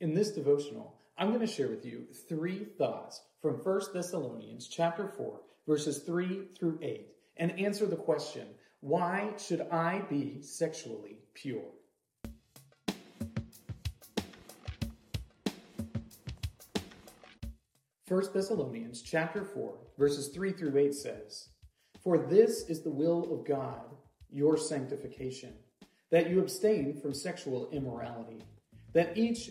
In this devotional, I'm going to share with you three thoughts from 1 Thessalonians chapter 4, verses 3 through 8, and answer the question, why should I be sexually pure? First Thessalonians chapter 4, verses 3 through 8 says, For this is the will of God, your sanctification, that you abstain from sexual immorality, that each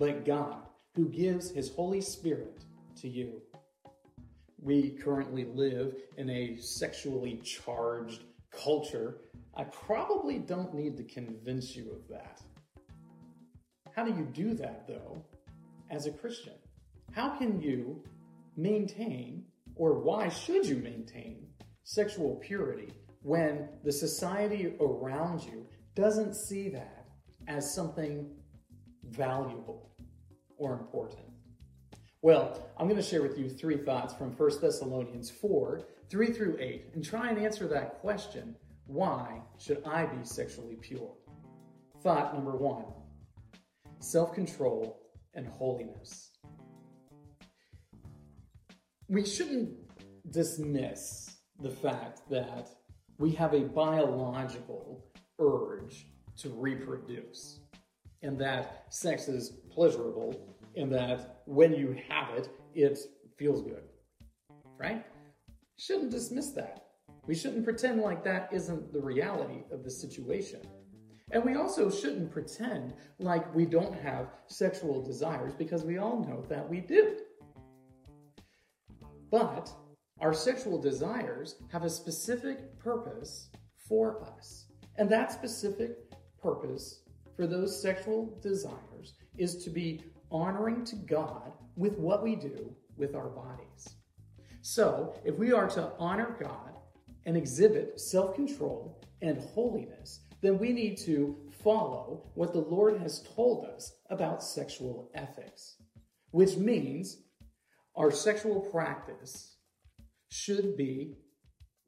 but God, who gives his Holy Spirit to you. We currently live in a sexually charged culture. I probably don't need to convince you of that. How do you do that, though, as a Christian? How can you maintain, or why should you maintain, sexual purity when the society around you doesn't see that as something valuable or important? Well, I'm going to share with you three thoughts from 1 Thessalonians 4 3 through 8 and try and answer that question why should I be sexually pure? Thought number one self control and holiness. We shouldn't dismiss the fact that we have a biological urge to reproduce and that sex is pleasurable and that when you have it, it feels good. Right? Shouldn't dismiss that. We shouldn't pretend like that isn't the reality of the situation. And we also shouldn't pretend like we don't have sexual desires because we all know that we do. But our sexual desires have a specific purpose for us. And that specific purpose for those sexual desires is to be honoring to God with what we do with our bodies. So, if we are to honor God and exhibit self control and holiness, then we need to follow what the Lord has told us about sexual ethics, which means our sexual practice should be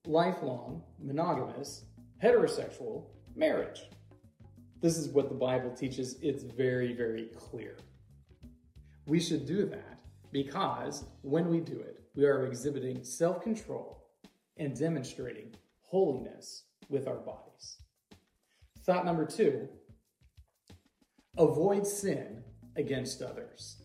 lifelong, monogamous, heterosexual marriage. This is what the Bible teaches. It's very, very clear. We should do that because when we do it, we are exhibiting self control and demonstrating holiness with our bodies. Thought number two avoid sin against others.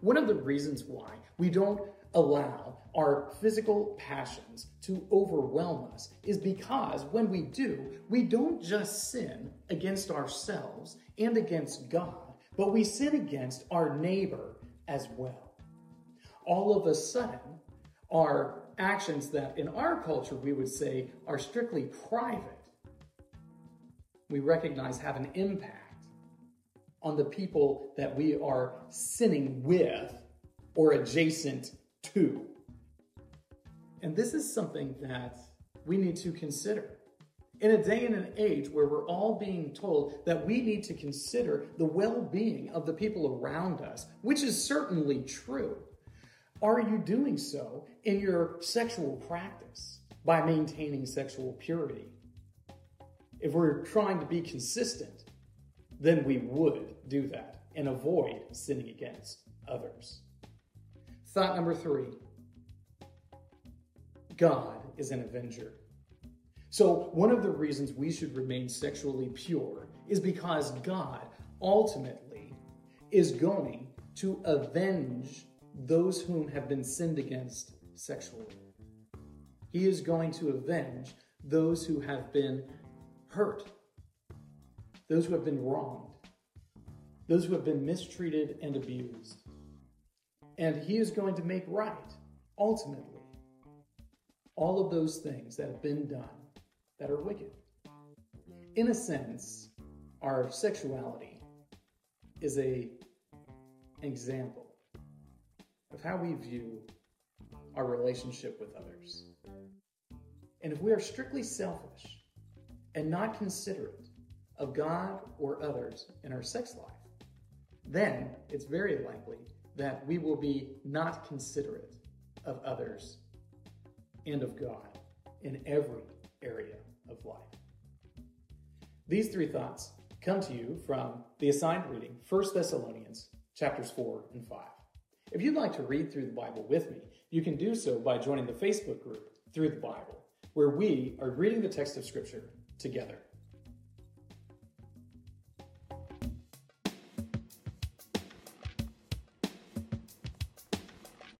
One of the reasons why we don't allow our physical passions to overwhelm us is because when we do, we don't just sin against ourselves and against God, but we sin against our neighbor as well. All of a sudden, our actions that in our culture we would say are strictly private, we recognize have an impact on the people that we are sinning with or adjacent to. And this is something that we need to consider. In a day and an age where we're all being told that we need to consider the well being of the people around us, which is certainly true, are you doing so in your sexual practice by maintaining sexual purity? If we're trying to be consistent, then we would do that and avoid sinning against others. Thought number three God is an avenger. So, one of the reasons we should remain sexually pure is because God ultimately is going to avenge those whom have been sinned against sexually. He is going to avenge those who have been hurt, those who have been wronged, those who have been mistreated and abused. And He is going to make right, ultimately, all of those things that have been done that are wicked. In a sense, our sexuality is a example of how we view our relationship with others. And if we are strictly selfish and not considerate of God or others in our sex life, then it's very likely that we will be not considerate of others and of God in every area of life. These three thoughts come to you from the assigned reading, 1 Thessalonians chapters 4 and 5. If you'd like to read through the Bible with me, you can do so by joining the Facebook group Through the Bible, where we are reading the text of Scripture together.